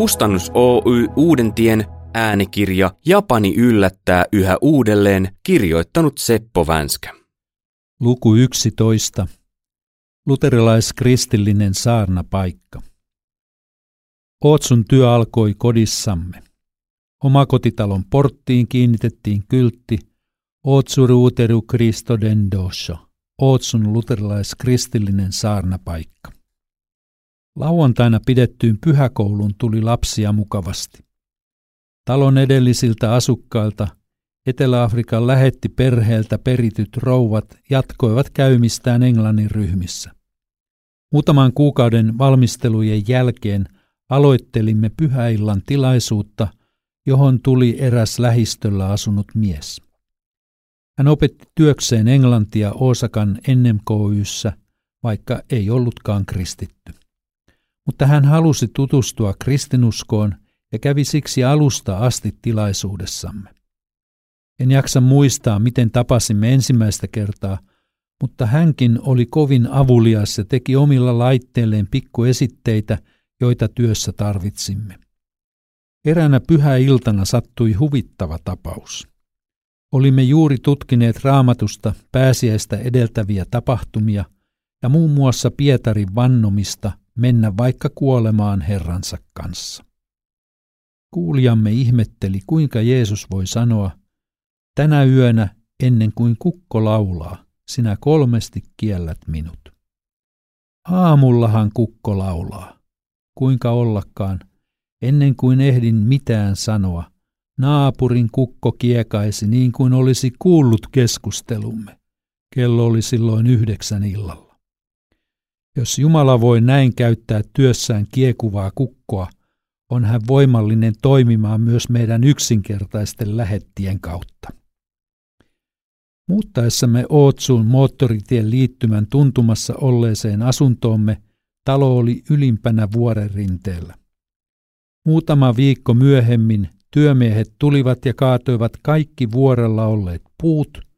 Kustannus Oy Uudentien äänikirja Japani yllättää yhä uudelleen kirjoittanut Seppo Vänskä. Luku 11. Luterilaiskristillinen saarnapaikka. Ootsun työ alkoi kodissamme. Omakotitalon porttiin kiinnitettiin kyltti Ootsuruuteru Cristo Dendosho, Ootsun luterilaiskristillinen saarnapaikka. Lauantaina pidettyyn pyhäkouluun tuli lapsia mukavasti. Talon edellisiltä asukkailta Etelä-Afrikan lähetti perheeltä perityt rouvat jatkoivat käymistään Englannin ryhmissä. Muutaman kuukauden valmistelujen jälkeen aloittelimme pyhäillan tilaisuutta, johon tuli eräs lähistöllä asunut mies. Hän opetti työkseen englantia Osakan NMKYssä, vaikka ei ollutkaan kristitty mutta hän halusi tutustua kristinuskoon ja kävi siksi alusta asti tilaisuudessamme. En jaksa muistaa, miten tapasimme ensimmäistä kertaa, mutta hänkin oli kovin avulias ja teki omilla laitteilleen pikkuesitteitä, joita työssä tarvitsimme. Eräänä pyhäiltana sattui huvittava tapaus. Olimme juuri tutkineet raamatusta pääsiäistä edeltäviä tapahtumia ja muun muassa Pietarin vannomista mennä vaikka kuolemaan Herransa kanssa. Kuulijamme ihmetteli, kuinka Jeesus voi sanoa, tänä yönä ennen kuin kukko laulaa, sinä kolmesti kiellät minut. Aamullahan kukko laulaa. Kuinka ollakaan, ennen kuin ehdin mitään sanoa, naapurin kukko kiekaisi niin kuin olisi kuullut keskustelumme. Kello oli silloin yhdeksän illalla. Jos Jumala voi näin käyttää työssään kiekuvaa kukkoa, on hän voimallinen toimimaan myös meidän yksinkertaisten lähettien kautta. Muuttaessamme Ootsuun moottoritien liittymän tuntumassa olleeseen asuntoomme talo oli ylimpänä vuoren rinteellä. Muutama viikko myöhemmin työmiehet tulivat ja kaatoivat kaikki vuorella olleet puut –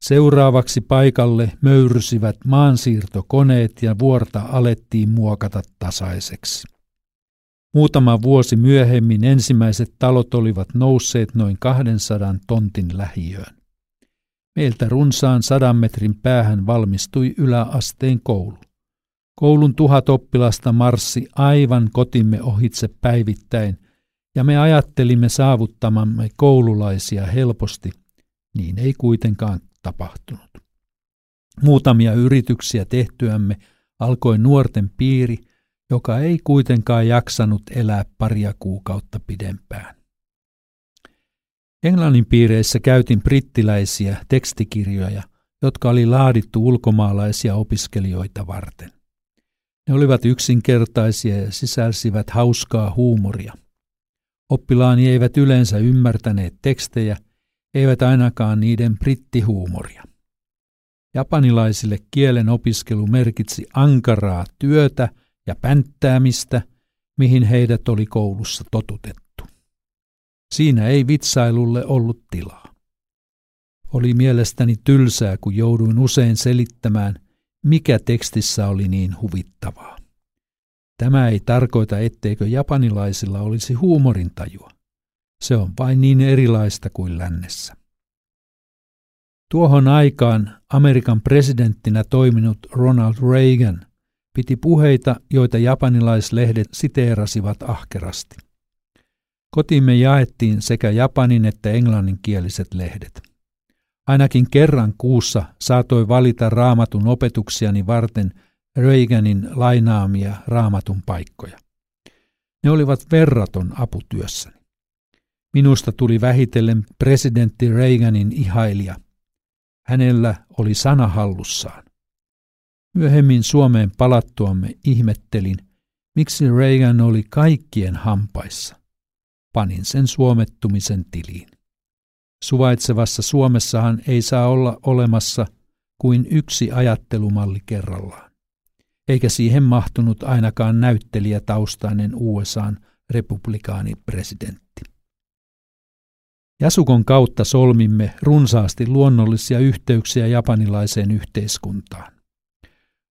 Seuraavaksi paikalle möyrsivät maansiirtokoneet ja vuorta alettiin muokata tasaiseksi. Muutama vuosi myöhemmin ensimmäiset talot olivat nousseet noin 200 tontin lähiöön. Meiltä runsaan sadan metrin päähän valmistui yläasteen koulu. Koulun tuhat oppilasta marssi aivan kotimme ohitse päivittäin, ja me ajattelimme saavuttamamme koululaisia helposti, niin ei kuitenkaan tapahtunut. Muutamia yrityksiä tehtyämme alkoi nuorten piiri, joka ei kuitenkaan jaksanut elää paria kuukautta pidempään. Englannin piireissä käytin brittiläisiä tekstikirjoja, jotka oli laadittu ulkomaalaisia opiskelijoita varten. Ne olivat yksinkertaisia ja sisälsivät hauskaa huumoria. Oppilaani eivät yleensä ymmärtäneet tekstejä – eivät ainakaan niiden brittihuumoria. Japanilaisille kielen opiskelu merkitsi ankaraa työtä ja pänttäämistä, mihin heidät oli koulussa totutettu. Siinä ei vitsailulle ollut tilaa. Oli mielestäni tylsää, kun jouduin usein selittämään, mikä tekstissä oli niin huvittavaa. Tämä ei tarkoita, etteikö japanilaisilla olisi huumorintajua. Se on vain niin erilaista kuin lännessä. Tuohon aikaan Amerikan presidenttinä toiminut Ronald Reagan piti puheita, joita japanilaislehdet siteerasivat ahkerasti. Kotimme jaettiin sekä japanin että englanninkieliset lehdet. Ainakin kerran kuussa saatoi valita raamatun opetuksiani varten Reaganin lainaamia raamatun paikkoja. Ne olivat verraton aputyössäni. Minusta tuli vähitellen presidentti Reaganin ihailija. Hänellä oli sana hallussaan. Myöhemmin Suomeen palattuamme ihmettelin, miksi Reagan oli kaikkien hampaissa. Panin sen suomettumisen tiliin. Suvaitsevassa Suomessahan ei saa olla olemassa kuin yksi ajattelumalli kerrallaan. Eikä siihen mahtunut ainakaan näyttelijätaustainen USAn republikaanipresidentti. Jasukon kautta solmimme runsaasti luonnollisia yhteyksiä japanilaiseen yhteiskuntaan.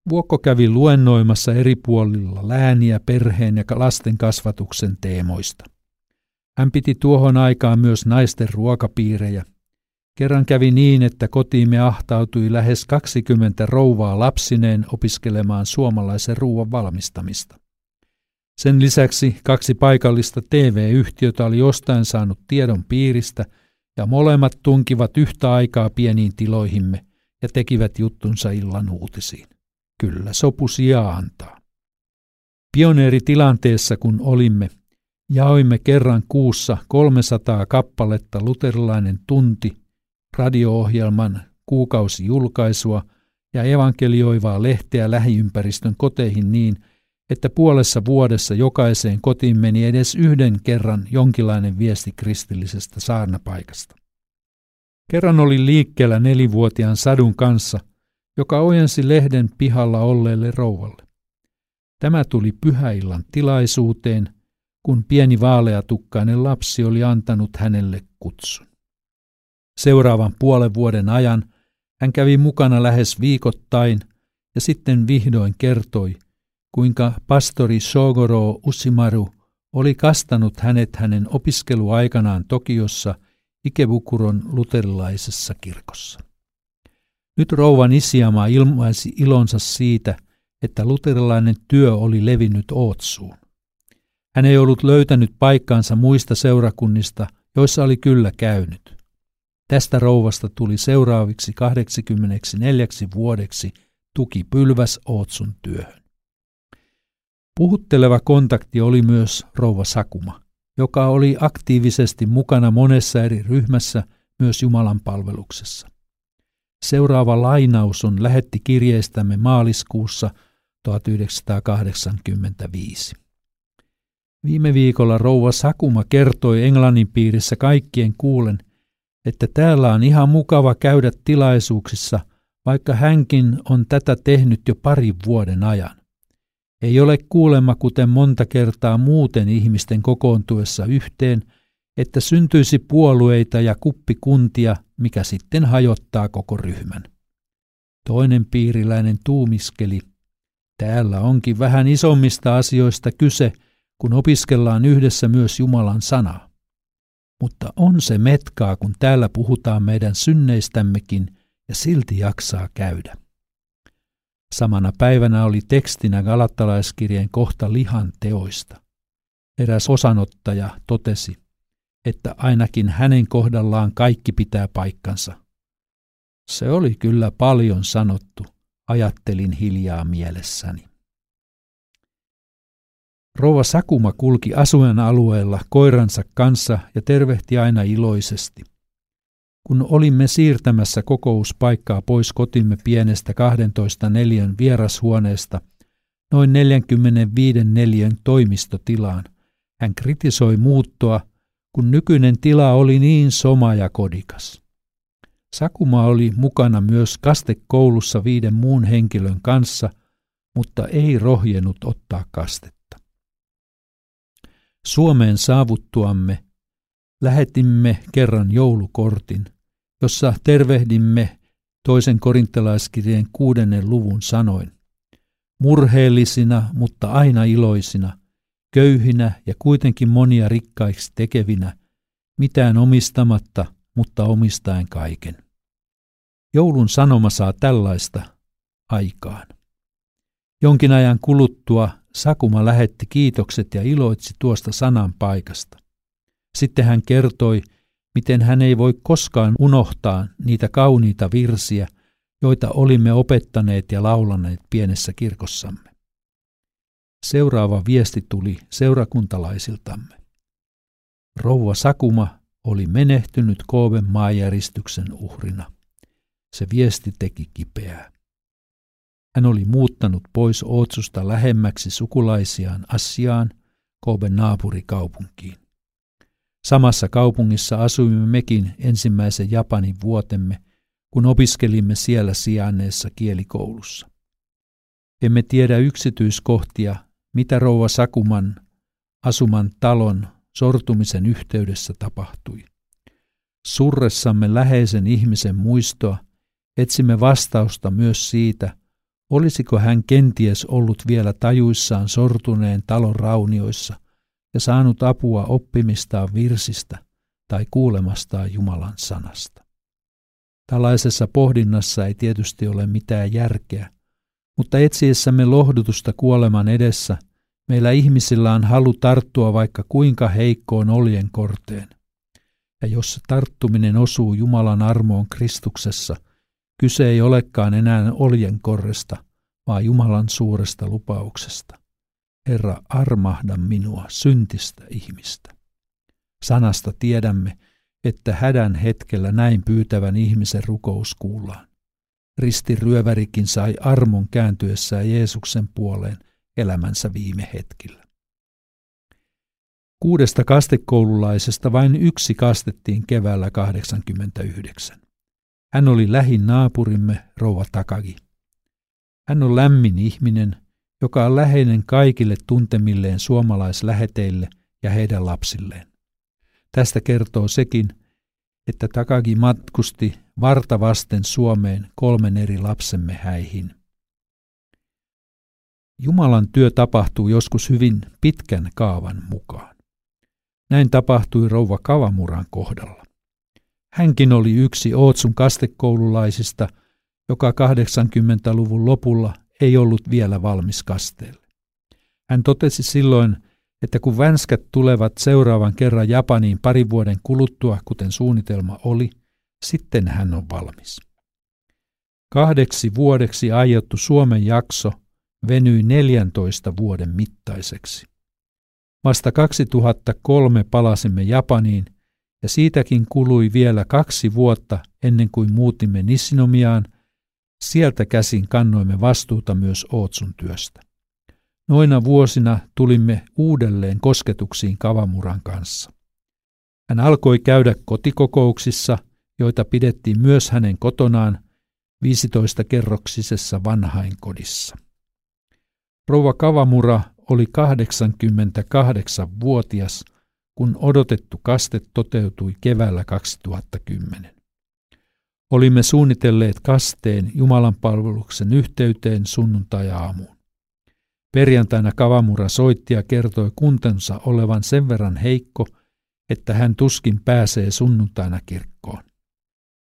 Vuokko kävi luennoimassa eri puolilla lääniä perheen ja lasten kasvatuksen teemoista. Hän piti tuohon aikaan myös naisten ruokapiirejä. Kerran kävi niin, että kotiimme ahtautui lähes 20 rouvaa lapsineen opiskelemaan suomalaisen ruoan valmistamista. Sen lisäksi kaksi paikallista TV-yhtiötä oli jostain saanut tiedon piiristä ja molemmat tunkivat yhtä aikaa pieniin tiloihimme ja tekivät juttunsa illan uutisiin. Kyllä sopu sijaa antaa. Pioneeritilanteessa kun olimme, jaoimme kerran kuussa 300 kappaletta luterilainen tunti, radio-ohjelman kuukausijulkaisua ja evankelioivaa lehteä lähiympäristön koteihin niin, että puolessa vuodessa jokaiseen kotiin meni edes yhden kerran jonkinlainen viesti kristillisestä saarnapaikasta. Kerran oli liikkeellä nelivuotiaan sadun kanssa, joka ojensi lehden pihalla olleelle rouvalle. Tämä tuli pyhäillan tilaisuuteen, kun pieni vaaleatukkainen lapsi oli antanut hänelle kutsun. Seuraavan puolen vuoden ajan hän kävi mukana lähes viikoittain ja sitten vihdoin kertoi, kuinka pastori Shogoro Usimaru oli kastanut hänet hänen opiskeluaikanaan Tokiossa Ikebukuron luterilaisessa kirkossa. Nyt rouvan Isiama ilmaisi ilonsa siitä, että luterilainen työ oli levinnyt Ootsuun. Hän ei ollut löytänyt paikkaansa muista seurakunnista, joissa oli kyllä käynyt. Tästä rouvasta tuli seuraaviksi 84 vuodeksi tuki pylväs Ootsun työhön. Puhutteleva kontakti oli myös rouva Sakuma, joka oli aktiivisesti mukana monessa eri ryhmässä myös Jumalan palveluksessa. Seuraava lainaus on lähetti kirjeestämme maaliskuussa 1985. Viime viikolla rouva Sakuma kertoi Englannin piirissä kaikkien kuulen, että täällä on ihan mukava käydä tilaisuuksissa, vaikka hänkin on tätä tehnyt jo parin vuoden ajan. Ei ole kuulemma kuten monta kertaa muuten ihmisten kokoontuessa yhteen, että syntyisi puolueita ja kuppikuntia, mikä sitten hajottaa koko ryhmän. Toinen piiriläinen tuumiskeli. Täällä onkin vähän isommista asioista kyse, kun opiskellaan yhdessä myös Jumalan sanaa. Mutta on se metkaa, kun täällä puhutaan meidän synneistämmekin ja silti jaksaa käydä. Samana päivänä oli tekstinä galattalaiskirjeen kohta lihan teoista. Eräs osanottaja totesi, että ainakin hänen kohdallaan kaikki pitää paikkansa. Se oli kyllä paljon sanottu, ajattelin hiljaa mielessäni. Rouva Sakuma kulki asujan alueella koiransa kanssa ja tervehti aina iloisesti – kun olimme siirtämässä kokouspaikkaa pois kotimme pienestä 12 neljän vierashuoneesta noin 45 neljän toimistotilaan, hän kritisoi muuttoa, kun nykyinen tila oli niin soma ja kodikas. Sakuma oli mukana myös kastekoulussa viiden muun henkilön kanssa, mutta ei rohjenut ottaa kastetta. Suomeen saavuttuamme lähetimme kerran joulukortin – jossa tervehdimme toisen korintalaiskirjeen kuudennen luvun sanoin. Murheellisina, mutta aina iloisina, köyhinä ja kuitenkin monia rikkaiksi tekevinä, mitään omistamatta, mutta omistaen kaiken. Joulun sanoma saa tällaista aikaan. Jonkin ajan kuluttua Sakuma lähetti kiitokset ja iloitsi tuosta sanan paikasta. Sitten hän kertoi, miten hän ei voi koskaan unohtaa niitä kauniita virsiä, joita olimme opettaneet ja laulaneet pienessä kirkossamme. Seuraava viesti tuli seurakuntalaisiltamme. Rouva Sakuma oli menehtynyt Kooven maajäristyksen uhrina. Se viesti teki kipeää. Hän oli muuttanut pois Ootsusta lähemmäksi sukulaisiaan Assiaan, Kooben naapurikaupunkiin. Samassa kaupungissa asuimme mekin ensimmäisen Japanin vuotemme, kun opiskelimme siellä sijainneessa kielikoulussa. Emme tiedä yksityiskohtia, mitä rouva Sakuman asuman talon sortumisen yhteydessä tapahtui. Surressamme läheisen ihmisen muistoa etsimme vastausta myös siitä, Olisiko hän kenties ollut vielä tajuissaan sortuneen talon raunioissa ja saanut apua oppimistaan virsistä tai kuulemastaan Jumalan sanasta? Tällaisessa pohdinnassa ei tietysti ole mitään järkeä, mutta etsiessämme lohdutusta kuoleman edessä, meillä ihmisillä on halu tarttua vaikka kuinka heikkoon oljen korteen. Ja jos tarttuminen osuu Jumalan armoon Kristuksessa, kyse ei olekaan enää oljen korresta, vaan Jumalan suuresta lupauksesta. Herra, armahda minua, syntistä ihmistä. Sanasta tiedämme, että hädän hetkellä näin pyytävän ihmisen rukous kuullaan. Ristiryövärikin sai armon kääntyessään Jeesuksen puoleen elämänsä viime hetkillä. Kuudesta kastekoululaisesta vain yksi kastettiin keväällä 89. Hän oli lähin naapurimme, rouva Takagi. Hän on lämmin ihminen, joka on läheinen kaikille tuntemilleen suomalaisläheteille ja heidän lapsilleen. Tästä kertoo sekin, että Takagi matkusti varta vasten Suomeen kolmen eri lapsemme häihin. Jumalan työ tapahtuu joskus hyvin pitkän kaavan mukaan. Näin tapahtui rouva Kavamuran kohdalla. Hänkin oli yksi Ootsun kastekoululaisista, joka 80-luvun lopulla ei ollut vielä valmis kasteelle. Hän totesi silloin, että kun vänskät tulevat seuraavan kerran Japaniin pari vuoden kuluttua, kuten suunnitelma oli, sitten hän on valmis. Kahdeksi vuodeksi aiottu Suomen jakso venyi 14 vuoden mittaiseksi. Vasta 2003 palasimme Japaniin ja siitäkin kului vielä kaksi vuotta ennen kuin muutimme Nisinomiaan. Sieltä käsin kannoimme vastuuta myös Ootsun työstä. Noina vuosina tulimme uudelleen kosketuksiin Kavamuran kanssa. Hän alkoi käydä kotikokouksissa, joita pidettiin myös hänen kotonaan 15-kerroksisessa vanhainkodissa. Rouva Kavamura oli 88-vuotias, kun odotettu kaste toteutui keväällä 2010. Olimme suunnitelleet kasteen Jumalan palveluksen yhteyteen sunnuntai-aamuun. Perjantaina Kavamura soitti ja kertoi kuntensa olevan sen verran heikko, että hän tuskin pääsee sunnuntaina kirkkoon.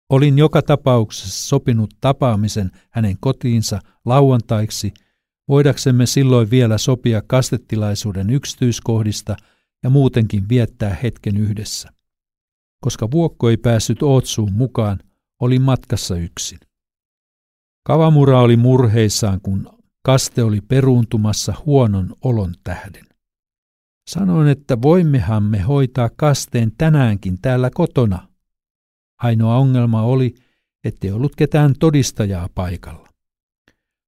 Olin joka tapauksessa sopinut tapaamisen hänen kotiinsa lauantaiksi, voidaksemme silloin vielä sopia kastetilaisuuden yksityiskohdista ja muutenkin viettää hetken yhdessä. Koska Vuokko ei päässyt Ootsuun mukaan, oli matkassa yksin. Kavamura oli murheissaan, kun kaste oli peruuntumassa huonon olon tähden. Sanoin, että voimmehan me hoitaa kasteen tänäänkin täällä kotona. Ainoa ongelma oli, ettei ollut ketään todistajaa paikalla.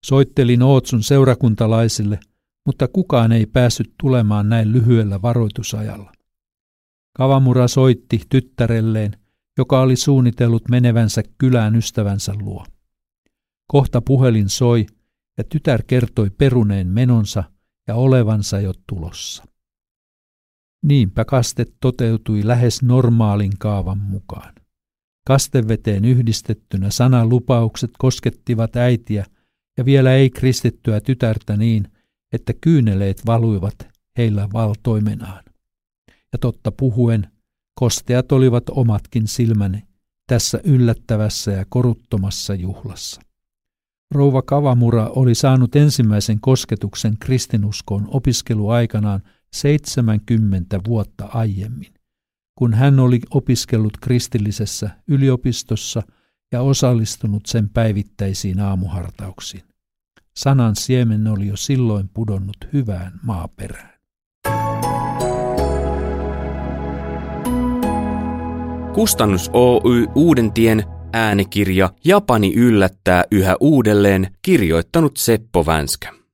Soittelin Ootsun seurakuntalaisille, mutta kukaan ei päässyt tulemaan näin lyhyellä varoitusajalla. Kavamura soitti tyttärelleen, joka oli suunnitellut menevänsä kylään ystävänsä luo. Kohta puhelin soi ja tytär kertoi peruneen menonsa ja olevansa jo tulossa. Niinpä kaste toteutui lähes normaalin kaavan mukaan. Kasteveteen yhdistettynä sanalupaukset koskettivat äitiä ja vielä ei kristittyä tytärtä niin, että kyyneleet valuivat heillä valtoimenaan. Ja totta puhuen, kosteat olivat omatkin silmäni tässä yllättävässä ja koruttomassa juhlassa. Rouva Kavamura oli saanut ensimmäisen kosketuksen kristinuskoon opiskeluaikanaan 70 vuotta aiemmin, kun hän oli opiskellut kristillisessä yliopistossa ja osallistunut sen päivittäisiin aamuhartauksiin. Sanan siemen oli jo silloin pudonnut hyvään maaperään. Kustannus Oy Uudentien äänikirja Japani yllättää yhä uudelleen kirjoittanut Seppo Vänskä.